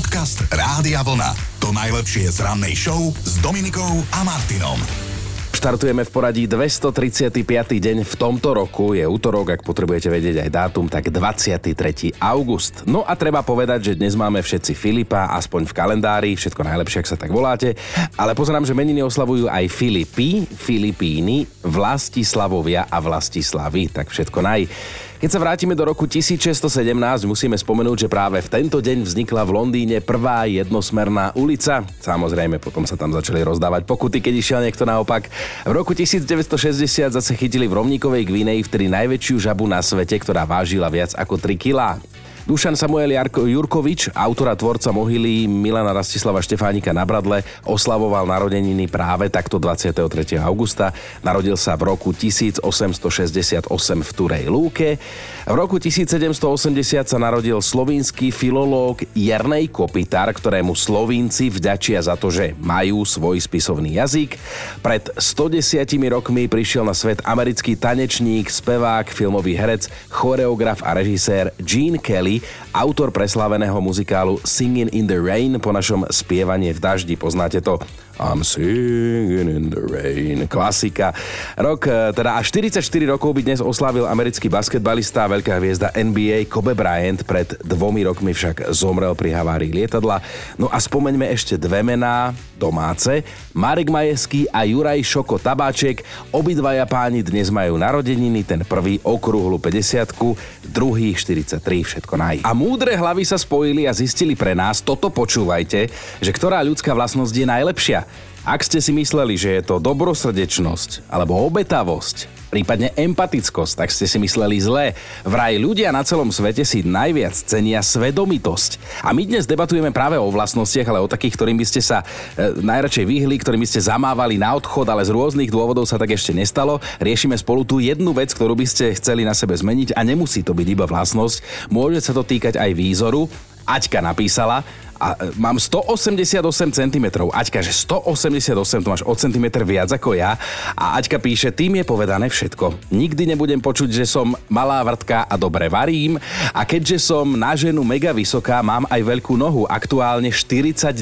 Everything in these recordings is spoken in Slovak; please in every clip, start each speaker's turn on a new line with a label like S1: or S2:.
S1: Podcast Rádia Vlna. To najlepšie z rannej show s Dominikou a Martinom.
S2: Štartujeme v poradí 235. deň v tomto roku. Je útorok, ak potrebujete vedieť aj dátum, tak 23. august. No a treba povedať, že dnes máme všetci Filipa, aspoň v kalendári, všetko najlepšie, ak sa tak voláte. Ale pozerám, že meniny oslavujú aj Filipy, Filipíny, Vlastislavovia a Vlastislavy, tak všetko naj. Keď sa vrátime do roku 1617, musíme spomenúť, že práve v tento deň vznikla v Londýne prvá jednosmerná ulica. Samozrejme, potom sa tam začali rozdávať pokuty, keď išiel niekto naopak. V roku 1960 zase chytili v Rovníkovej Gvineji vtedy najväčšiu žabu na svete, ktorá vážila viac ako 3 kg. Dušan Samuel Jarko, Jurkovič, autora tvorca mohyly Milana Rastislava Štefánika na Bradle, oslavoval narodeniny práve takto 23. augusta. Narodil sa v roku 1868 v Turej Lúke. V roku 1780 sa narodil slovinský filológ Jernej Kopitar, ktorému Slovinci vďačia za to, že majú svoj spisovný jazyk. Pred 110 rokmi prišiel na svet americký tanečník, spevák, filmový herec, choreograf a režisér Gene Kelly, autor presláveného muzikálu Singing in the Rain po našom spievanie v daždi. Poznáte to? I'm singing in the rain. Klasika. Rok, e, teda až 44 rokov by dnes oslávil americký basketbalista a veľká hviezda NBA Kobe Bryant. Pred dvomi rokmi však zomrel pri havárii lietadla. No a spomeňme ešte dve mená domáce. Marek Majeský a Juraj Šoko Tabáček. Obidvaja páni dnes majú narodeniny, ten prvý okrúhlu 50 druhý 43, všetko naj. A múdre hlavy sa spojili a zistili pre nás, toto počúvajte, že ktorá ľudská vlastnosť je najlepšia. Ak ste si mysleli, že je to dobrosrdečnosť alebo obetavosť, prípadne empatickosť, tak ste si mysleli zlé. Vraj ľudia na celom svete si najviac cenia svedomitosť. A my dnes debatujeme práve o vlastnostiach, ale o takých, ktorým by ste sa e, najradšej vyhli, ktorým by ste zamávali na odchod, ale z rôznych dôvodov sa tak ešte nestalo. Riešime spolu tú jednu vec, ktorú by ste chceli na sebe zmeniť a nemusí to byť iba vlastnosť. Môže sa to týkať aj výzoru. Aťka napísala, a e, mám 188 cm. Aťka, že 188, to máš o centimetr viac ako ja. A Aťka píše, tým je povedané všetko. Nikdy nebudem počuť, že som malá vrtka a dobre varím. A keďže som na ženu mega vysoká, mám aj veľkú nohu, aktuálne 42.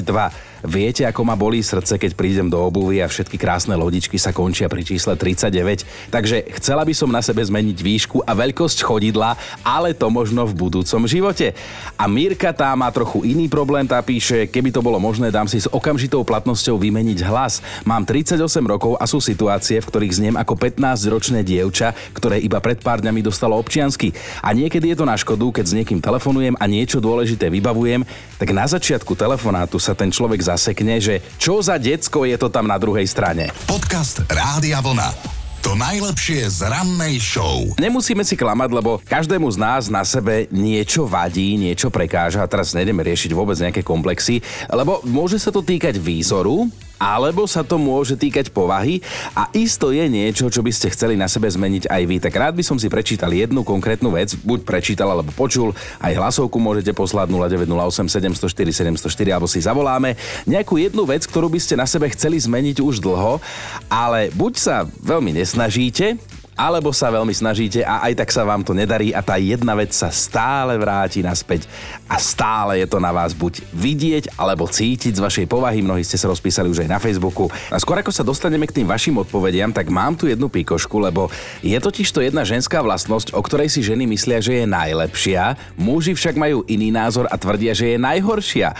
S2: Viete, ako ma bolí srdce, keď prídem do obuvy a všetky krásne lodičky sa končia pri čísle 39. Takže chcela by som na sebe zmeniť výšku a veľkosť chodidla, ale to možno v budúcom živote. A Mirka tá má trochu iný problém, tá píše, keby to bolo možné, dám si s okamžitou platnosťou vymeniť hlas. Mám 38 rokov a sú situácie, v ktorých zniem ako 15-ročné dievča, ktoré iba pred pár dňami dostalo občiansky. A niekedy je to na škodu, keď s niekým telefonujem a niečo dôležité vybavujem, tak na začiatku telefonátu sa ten človek zasekne, že čo za decko je to tam na druhej strane.
S1: Podcast Rádia Vlna. To najlepšie z rannej show.
S2: Nemusíme si klamať, lebo každému z nás na sebe niečo vadí, niečo prekáža. A teraz nejdeme riešiť vôbec nejaké komplexy, lebo môže sa to týkať výzoru, alebo sa to môže týkať povahy a isto je niečo, čo by ste chceli na sebe zmeniť aj vy. Tak rád by som si prečítal jednu konkrétnu vec, buď prečítal alebo počul, aj hlasovku môžete poslať 0908 704 704 alebo si zavoláme. Nejakú jednu vec, ktorú by ste na sebe chceli zmeniť už dlho, ale buď sa veľmi nesnažíte, alebo sa veľmi snažíte a aj tak sa vám to nedarí a tá jedna vec sa stále vráti naspäť a stále je to na vás buď vidieť alebo cítiť z vašej povahy. Mnohí ste sa rozpísali už aj na Facebooku. A skôr ako sa dostaneme k tým vašim odpovediam, tak mám tu jednu pikošku, lebo je totiž to jedna ženská vlastnosť, o ktorej si ženy myslia, že je najlepšia, muži však majú iný názor a tvrdia, že je najhoršia.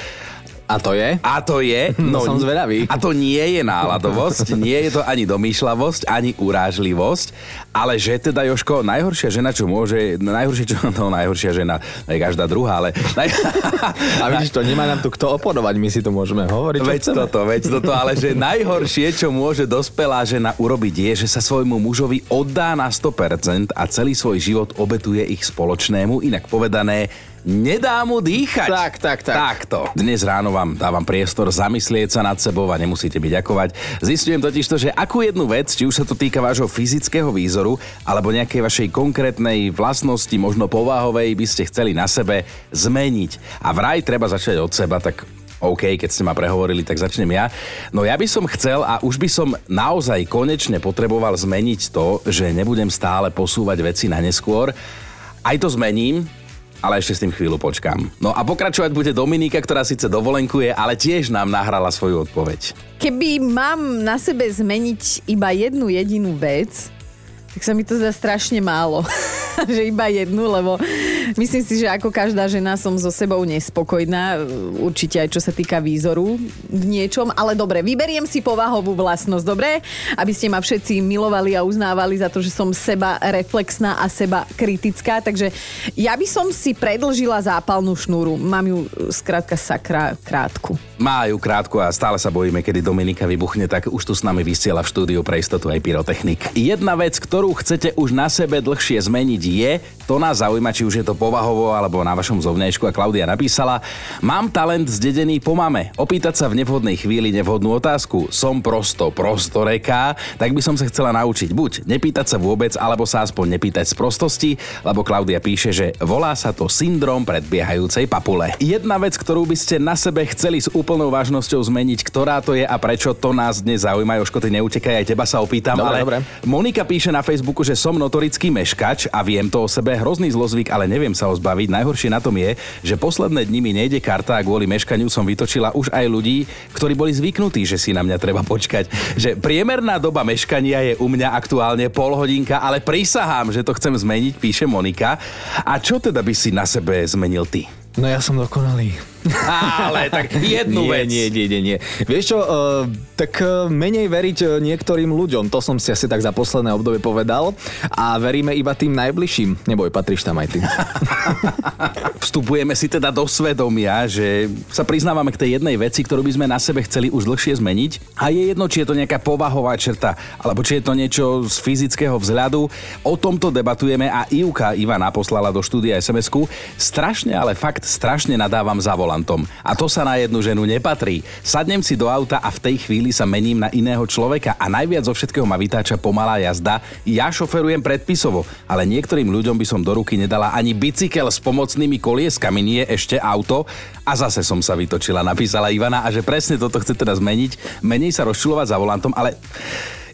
S3: A to je?
S2: A to je...
S3: No, som zvedavý.
S2: A to nie je náladovosť, nie je to ani domýšľavosť, ani urážlivosť, ale že teda, Joško, najhoršia žena, čo môže... Najhoršia, čo... No, najhoršia žena, je každá druhá, ale...
S3: A vidíš to, nemá nám tu kto opodovať, my si to môžeme hovoriť,
S2: Veď chceme. toto, veď toto, ale že najhoršie, čo môže dospelá žena urobiť, je, že sa svojmu mužovi oddá na 100% a celý svoj život obetuje ich spoločnému, inak povedané, nedá mu dýchať.
S3: Tak, tak, tak.
S2: Takto. Dnes ráno vám dávam priestor zamyslieť sa nad sebou a nemusíte byť ďakovať. Zistujem totiž to, že akú jednu vec, či už sa to týka vášho fyzického výzoru alebo nejakej vašej konkrétnej vlastnosti, možno povahovej, by ste chceli na sebe zmeniť. A vraj treba začať od seba, tak OK, keď ste ma prehovorili, tak začnem ja. No ja by som chcel a už by som naozaj konečne potreboval zmeniť to, že nebudem stále posúvať veci na neskôr. Aj to zmením, ale ešte s tým chvíľu počkám. No a pokračovať bude Dominika, ktorá síce dovolenkuje, ale tiež nám nahrala svoju odpoveď.
S4: Keby mám na sebe zmeniť iba jednu jedinú vec, tak sa mi to zdá strašne málo. že iba jednu, lebo myslím si, že ako každá žena som so sebou nespokojná, určite aj čo sa týka výzoru v niečom, ale dobre, vyberiem si povahovú vlastnosť, dobre? Aby ste ma všetci milovali a uznávali za to, že som seba reflexná a seba kritická, takže ja by som si predlžila zápalnú šnúru. Mám ju skrátka sakra krátku.
S2: Má krátku a stále sa bojíme, kedy Dominika vybuchne, tak už tu s nami vysiela v štúdiu pre istotu aj pyrotechnik. Jedna vec, ktorú chcete už na sebe dlhšie zmeniť je, to nás zaujíma, či už je to povahovo alebo na vašom zovňajšku a Klaudia napísala, mám talent zdedený po mame. Opýtať sa v nevhodnej chvíli nevhodnú otázku. Som prosto, prosto reká, tak by som sa chcela naučiť buď nepýtať sa vôbec, alebo sa aspoň nepýtať z prostosti, lebo Klaudia píše, že volá sa to syndrom predbiehajúcej papule. Jedna vec, ktorú by ste na sebe chceli s úplnou vážnosťou zmeniť, ktorá to je a prečo to nás dnes zaujíma. Joško, ty neutekaj, aj teba sa opýtam,
S3: dobre,
S2: ale
S3: dobre.
S2: Monika píše na Facebooku, že som notorický meškač a viem to o sebe hrozný zlozvyk, ale neviem sa ho zbaviť. Najhoršie na tom je, že posledné dni mi nejde karta a kvôli meškaniu som vytočila už aj ľudí, ktorí boli zvyknutí, že si na mňa treba počkať. Že priemerná doba meškania je u mňa aktuálne pol hodinka, ale prisahám, že to chcem zmeniť, píše Monika. A čo teda by si na sebe zmenil ty?
S3: No ja som dokonalý.
S2: Ale tak jednu
S3: nie,
S2: vec.
S3: Nie, nie, nie, nie. Vieš čo, uh, tak uh, menej veriť uh, niektorým ľuďom, to som si asi tak za posledné obdobie povedal a veríme iba tým najbližším. Neboj, patríš tam aj ty.
S2: Vstupujeme si teda do svedomia, že sa priznávame k tej jednej veci, ktorú by sme na sebe chceli už dlhšie zmeniť. A je jedno, či je to nejaká povahová črta, alebo či je to niečo z fyzického vzhľadu. O tomto debatujeme a Ivka Ivana poslala do štúdia SMS-ku. Strašne, ale fakt strašne nadávam za volantom. A to sa na jednu ženu nepatrí. Sadnem si do auta a v tej chvíli sa mením na iného človeka a najviac zo všetkého ma vytáča pomalá jazda. Ja šoferujem predpisovo, ale niektorým ľuďom by som do ruky nedala ani bicykel s pomocnými kolieskami, nie ešte auto. A zase som sa vytočila, napísala Ivana a že presne toto chce teda zmeniť, menej sa rozčulovať za volantom, ale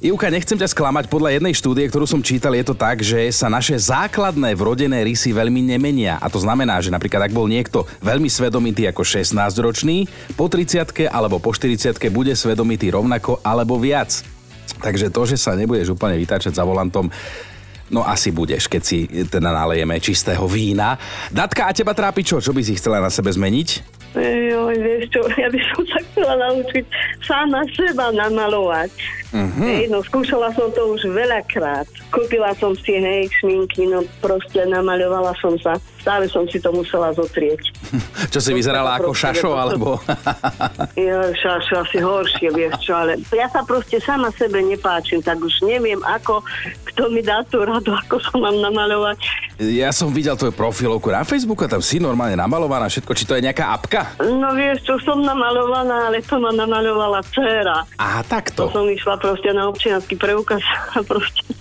S2: Ivka, nechcem ťa sklamať, podľa jednej štúdie, ktorú som čítal, je to tak, že sa naše základné vrodené rysy veľmi nemenia. A to znamená, že napríklad ak bol niekto veľmi svedomitý ako 16-ročný, po 30 alebo po 40 bude svedomitý rovnako alebo viac. Takže to, že sa nebudeš úplne vytáčať za volantom, No asi budeš, keď si teda nalejeme čistého vína. Datka, a teba trápi čo? Čo by si chcela na sebe zmeniť?
S5: Joj, vieš čo, ja by som sa chcela naučiť sama seba namalovať. Uh-huh. no skúšala som to už veľakrát. Kúpila som si, hej, šminky, no proste namaľovala som sa. Stále som si to musela zotrieť.
S2: Čo si vyzerala ako šašo,
S5: to-
S2: alebo...
S5: Ja, šašo asi horšie, vieš čo, ale ja sa proste sama sebe nepáčim, tak už neviem, ako, kto mi dá tú radu, ako sa mám namaľovať.
S2: Ja som videl tvoju profilovku na Facebooku a tam si normálne namalovaná všetko. Či to je nejaká apka?
S5: No vieš čo, som namalovaná, ale to ma namaľovala dcera. To
S2: takto.
S5: som išla proste na občiansky preukaz a proste,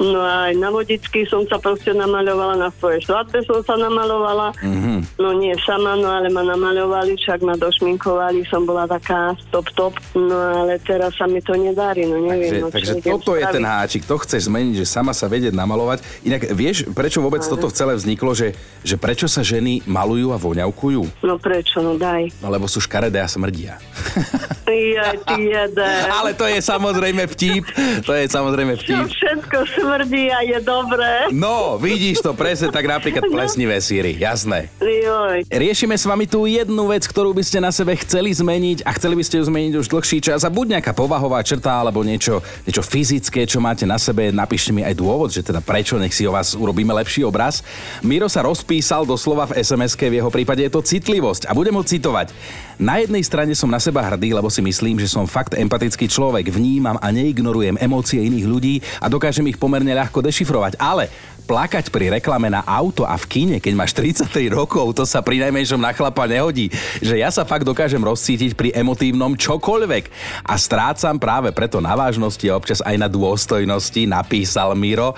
S5: no a aj na vodičky som sa proste namaľovala, na svoje svadbe som sa namalovala, mm-hmm. no nie sama, no ale ma namaľovali, však ma došminkovali, som bola taká top top, no ale teraz sa mi to nedarí, no neviem.
S2: Takže,
S5: no,
S2: takže toto je ten háčik, to chceš zmeniť, že sama sa vedieť namalovať. Inak vieš, prečo vôbec toto celé vzniklo, že, že prečo sa ženy malujú a voňavkujú?
S5: No prečo, no daj.
S2: No lebo sú škaredé a smrdia.
S5: Jeden.
S2: Ale to je samozrejme vtip, to je samozrejme
S5: Čo
S2: vtip.
S5: všetko smrdí a je dobré.
S2: No, vidíš to presne tak napríklad plesnivé síry, jasné.
S5: Joj.
S2: Riešime s vami tú jednu vec, ktorú by ste na sebe chceli zmeniť a chceli by ste ju zmeniť už dlhší čas a buď nejaká povahová črta alebo niečo, niečo fyzické, čo máte na sebe, napíšte mi aj dôvod, že teda prečo, nech si o vás urobíme lepší obraz. Miro sa rozpísal doslova v SMS-ke, v jeho prípade je to citlivosť a budem ho citovať. Na jednej strane som na seba hrdý, lebo si myslím, že som fakt empatický človek, vnímam a neignorujem emócie iných ľudí a dokážem ich pomerne ľahko dešifrovať, ale Plakať pri reklame na auto a v kine, keď máš 33 rokov, to sa pri najmenšom na chlapa nehodí. Že ja sa fakt dokážem rozcítiť pri emotívnom čokoľvek. A strácam práve preto na vážnosti a občas aj na dôstojnosti, napísal Miro.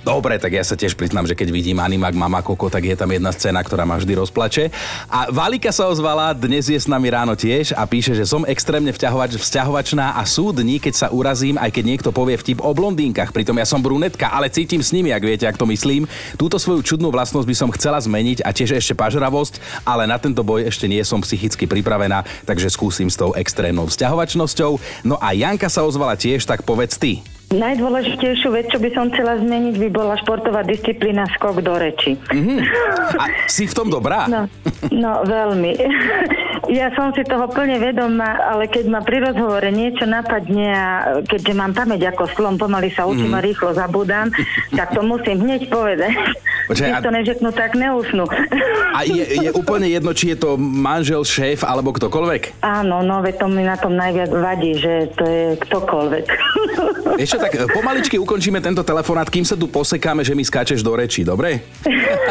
S2: Dobre, tak ja sa tiež priznám, že keď vidím Animak Mama Koko, tak je tam jedna scéna, ktorá ma vždy rozplače. A Valika sa ozvala, dnes je s nami ráno tiež a píše, že som extrémne vťahovač, vzťahovačná a sú dní, keď sa urazím, aj keď niekto povie vtip o blondínkach. Pritom ja som brunetka, ale cítim s nimi, ak viete, ak to myslím. Túto svoju čudnú vlastnosť by som chcela zmeniť a tiež ešte pažravosť, ale na tento boj ešte nie som psychicky pripravená, takže skúsim s tou extrémnou vzťahovačnosťou. No a Janka sa ozvala tiež, tak povedz ty.
S6: Najdôležitejšiu vec, čo by som chcela zmeniť, by bola športová disciplína skok do reči.
S2: Mm-hmm. A si v tom dobrá?
S6: No, no veľmi. Ja som si toho plne vedomá, ale keď ma pri rozhovore niečo napadne a keďže mám pamäť ako slom, pomaly sa učím mm. a rýchlo zabudám, tak to musím hneď povedať. Počkej, Keď to nežeknú, tak neusnú.
S2: A je, je úplne jedno, či je to manžel, šéf alebo ktokoľvek?
S6: Áno, no veď to mi na tom najviac vadí, že to je ktokoľvek.
S2: Ešte tak e, pomaličky ukončíme tento telefonát, kým sa tu posekáme, že mi skáčeš do reči, dobre?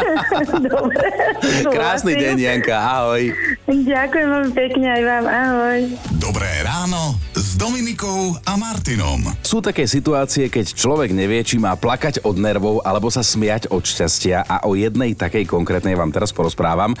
S6: dobre.
S2: Krásny deň, Janka, ahoj.
S6: Ďakujem veľmi pekne aj vám, ahoj.
S1: Dobré ráno s Dominikou a Martinom.
S2: Sú také situácie, keď človek nevie, či má plakať od nervov alebo sa smiať od šťastia a o jednej takej konkrétnej vám teraz porozprávam.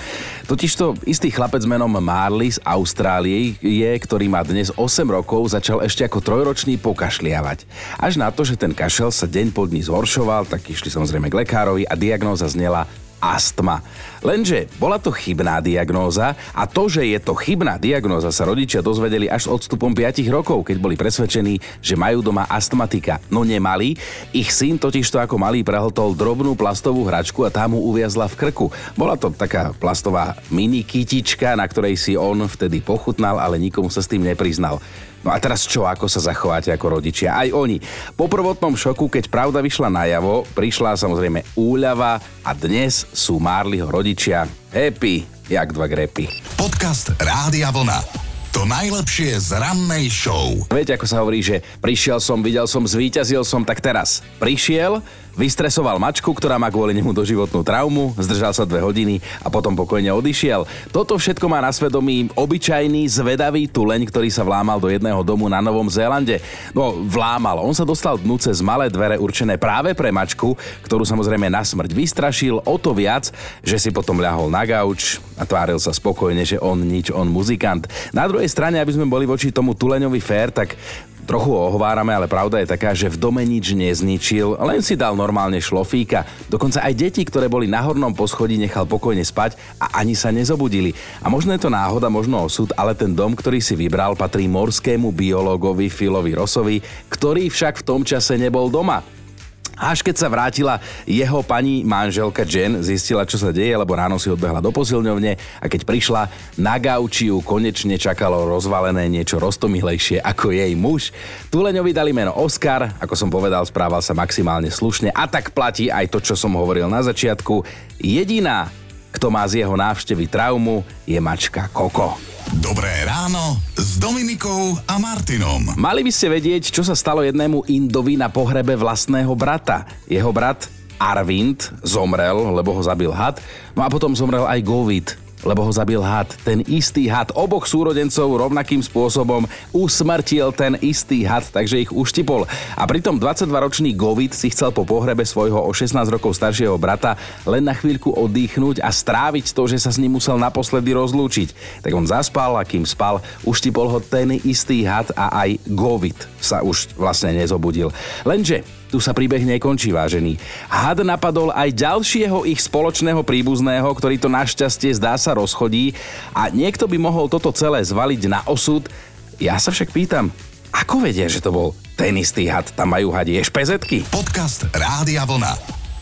S2: Totižto istý chlapec menom Marley z Austrálie je, ktorý má dnes 8 rokov, začal ešte ako trojročný pokašliavať. Až na to, že ten kašel sa deň po dní zhoršoval, tak išli samozrejme k lekárovi a diagnóza znela astma. Lenže bola to chybná diagnóza a to, že je to chybná diagnóza sa rodičia dozvedeli až s odstupom 5 rokov, keď boli presvedčení, že majú doma astmatika. No nemali, ich syn totiž to ako malý prehltol drobnú plastovú hračku a tá mu uviazla v krku. Bola to taká plastová mini kytička, na ktorej si on vtedy pochutnal, ale nikomu sa s tým nepriznal. No a teraz čo, ako sa zachováte ako rodičia? Aj oni. Po prvotnom šoku, keď pravda vyšla najavo, prišla samozrejme úľava a dnes sú Marliho rodičia happy, jak dva grepy.
S1: Podcast Rádia Vlna. To najlepšie z rannej show.
S2: Viete, ako sa hovorí, že prišiel som, videl som, zvíťazil som, tak teraz prišiel, vystresoval mačku, ktorá má kvôli nemu doživotnú traumu, zdržal sa dve hodiny a potom pokojne odišiel. Toto všetko má na svedomí obyčajný, zvedavý tuleň, ktorý sa vlámal do jedného domu na Novom Zélande. No, vlámal. On sa dostal dnu cez malé dvere určené práve pre mačku, ktorú samozrejme na smrť vystrašil o to viac, že si potom ľahol na gauč a tváril sa spokojne, že on nič, on muzikant. Na druhej strane, aby sme boli voči tomu tuleňovi fér, tak trochu ohovárame, ale pravda je taká, že v dome nič nezničil, len si dal normálne šlofíka. Dokonca aj deti, ktoré boli na hornom poschodí, nechal pokojne spať a ani sa nezobudili. A možno je to náhoda, možno osud, ale ten dom, ktorý si vybral, patrí morskému biológovi Filovi Rosovi, ktorý však v tom čase nebol doma. Až keď sa vrátila jeho pani manželka Jen, zistila, čo sa deje, lebo ráno si odbehla do posilňovne a keď prišla na gauči ju konečne čakalo rozvalené niečo roztomilejšie ako jej muž. Tuleňovi dali meno Oscar, ako som povedal, správal sa maximálne slušne a tak platí aj to, čo som hovoril na začiatku. Jediná, kto má z jeho návštevy traumu, je mačka Koko.
S1: Dobré ráno s Dominikou a Martinom.
S2: Mali by ste vedieť, čo sa stalo jednému Indovi na pohrebe vlastného brata. Jeho brat Arvind zomrel, lebo ho zabil had, no a potom zomrel aj Govid, lebo ho zabil had. Ten istý had oboch súrodencov rovnakým spôsobom usmrtil ten istý had, takže ich uštipol. A pritom 22-ročný Govid si chcel po pohrebe svojho o 16 rokov staršieho brata len na chvíľku oddychnúť a stráviť to, že sa s ním musel naposledy rozlúčiť. Tak on zaspal a kým spal, uštipol ho ten istý had a aj Govid sa už vlastne nezobudil. Lenže tu sa príbeh nekončí, vážený. Had napadol aj ďalšieho ich spoločného príbuzného, ktorý to našťastie zdá sa rozchodí a niekto by mohol toto celé zvaliť na osud. Ja sa však pýtam, ako vedia, že to bol ten istý had? Tam majú hadi špezetky?
S1: Podcast Rádia Vlna.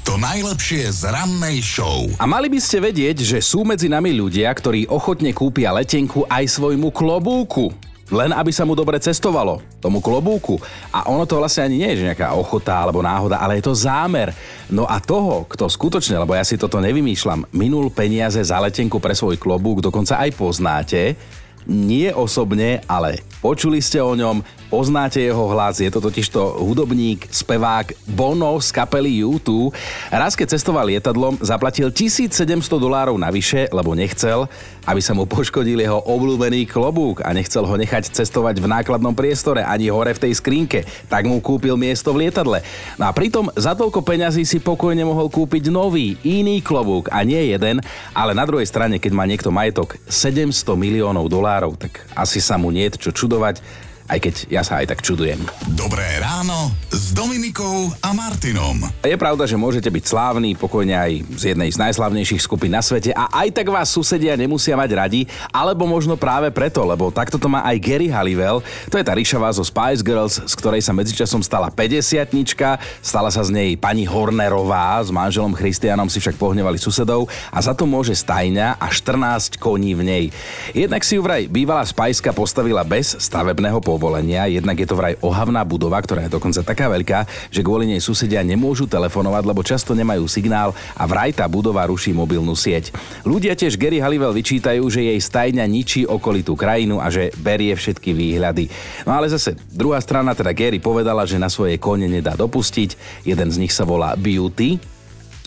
S1: To najlepšie z rannej show.
S2: A mali by ste vedieť, že sú medzi nami ľudia, ktorí ochotne kúpia letenku aj svojmu klobúku len aby sa mu dobre cestovalo, tomu klobúku. A ono to vlastne ani nie je nejaká ochota alebo náhoda, ale je to zámer. No a toho, kto skutočne, lebo ja si toto nevymýšľam, minul peniaze za letenku pre svoj klobúk, dokonca aj poznáte, nie osobne, ale počuli ste o ňom, poznáte jeho hlas, je to totižto hudobník, spevák Bono z kapely U2. Raz keď cestoval lietadlom, zaplatil 1700 dolárov navyše, lebo nechcel, aby sa mu poškodil jeho obľúbený klobúk a nechcel ho nechať cestovať v nákladnom priestore ani hore v tej skrinke, tak mu kúpil miesto v lietadle. No a pritom za toľko peňazí si pokojne mohol kúpiť nový, iný klobúk a nie jeden, ale na druhej strane, keď má niekto majetok 700 miliónov dolárov, tak asi sa mu nie čo čudovať, aj keď ja sa aj tak čudujem.
S1: Dobré ráno s Dominikou a Martinom.
S2: Je pravda, že môžete byť slávni, pokojne aj z jednej z najslavnejších skupín na svete a aj tak vás susedia nemusia mať radi, alebo možno práve preto, lebo takto to má aj Gary Halliwell. To je tá ríšava zo Spice Girls, z ktorej sa medzičasom stala 50 stala sa z nej pani Hornerová, s manželom Christianom si však pohnevali susedov a za to môže stajňa a 14 koní v nej. Jednak si ju vraj bývalá Spajska postavila bez stavebného povolenia povolenia, jednak je to vraj ohavná budova, ktorá je dokonca taká veľká, že kvôli nej susedia nemôžu telefonovať, lebo často nemajú signál a vraj tá budova ruší mobilnú sieť. Ľudia tiež Gary Halliwell vyčítajú, že jej stajňa ničí okolitú krajinu a že berie všetky výhľady. No ale zase, druhá strana teda Gary povedala, že na svoje kone nedá dopustiť. Jeden z nich sa volá Beauty,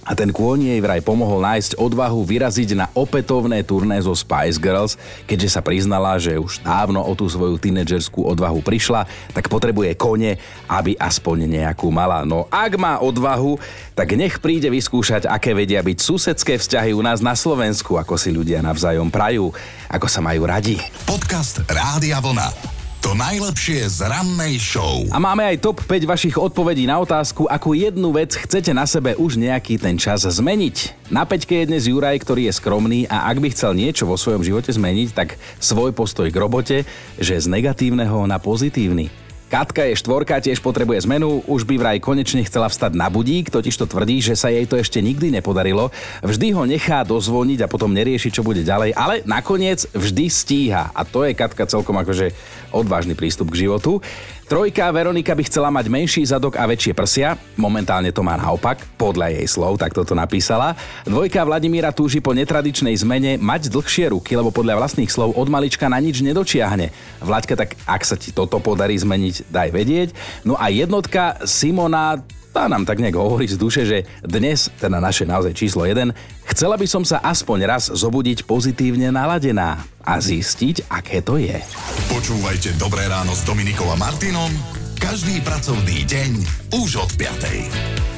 S2: a ten kôň jej vraj pomohol nájsť odvahu vyraziť na opätovné turné zo Spice Girls, keďže sa priznala, že už dávno o tú svoju tínedžerskú odvahu prišla, tak potrebuje kone, aby aspoň nejakú mala. No ak má odvahu, tak nech príde vyskúšať, aké vedia byť susedské vzťahy u nás na Slovensku, ako si ľudia navzájom prajú, ako sa majú radi.
S1: Podcast Rádia Vlna. To najlepšie z rannej show.
S2: A máme aj top 5 vašich odpovedí na otázku, akú jednu vec chcete na sebe už nejaký ten čas zmeniť. Na peťke je dnes Juraj, ktorý je skromný a ak by chcel niečo vo svojom živote zmeniť, tak svoj postoj k robote, že z negatívneho na pozitívny. Katka je štvorka, tiež potrebuje zmenu, už by vraj konečne chcela vstať na budík, totiž to tvrdí, že sa jej to ešte nikdy nepodarilo. Vždy ho nechá dozvoniť a potom nerieši, čo bude ďalej, ale nakoniec vždy stíha. A to je Katka celkom akože odvážny prístup k životu. Trojka Veronika by chcela mať menší zadok a väčšie prsia, momentálne to má naopak, podľa jej slov, tak toto napísala. Dvojka Vladimíra túži po netradičnej zmene mať dlhšie ruky, lebo podľa vlastných slov od malička na nič nedočiahne. Vlaďka, tak ak sa ti toto podarí zmeniť, daj vedieť. No a jednotka Simona tá nám tak nejak hovorí z duše, že dnes, teda naše naozaj číslo 1, chcela by som sa aspoň raz zobudiť pozitívne naladená a zistiť, aké to je.
S1: Počúvajte Dobré ráno s Dominikom a Martinom každý pracovný deň už od 5.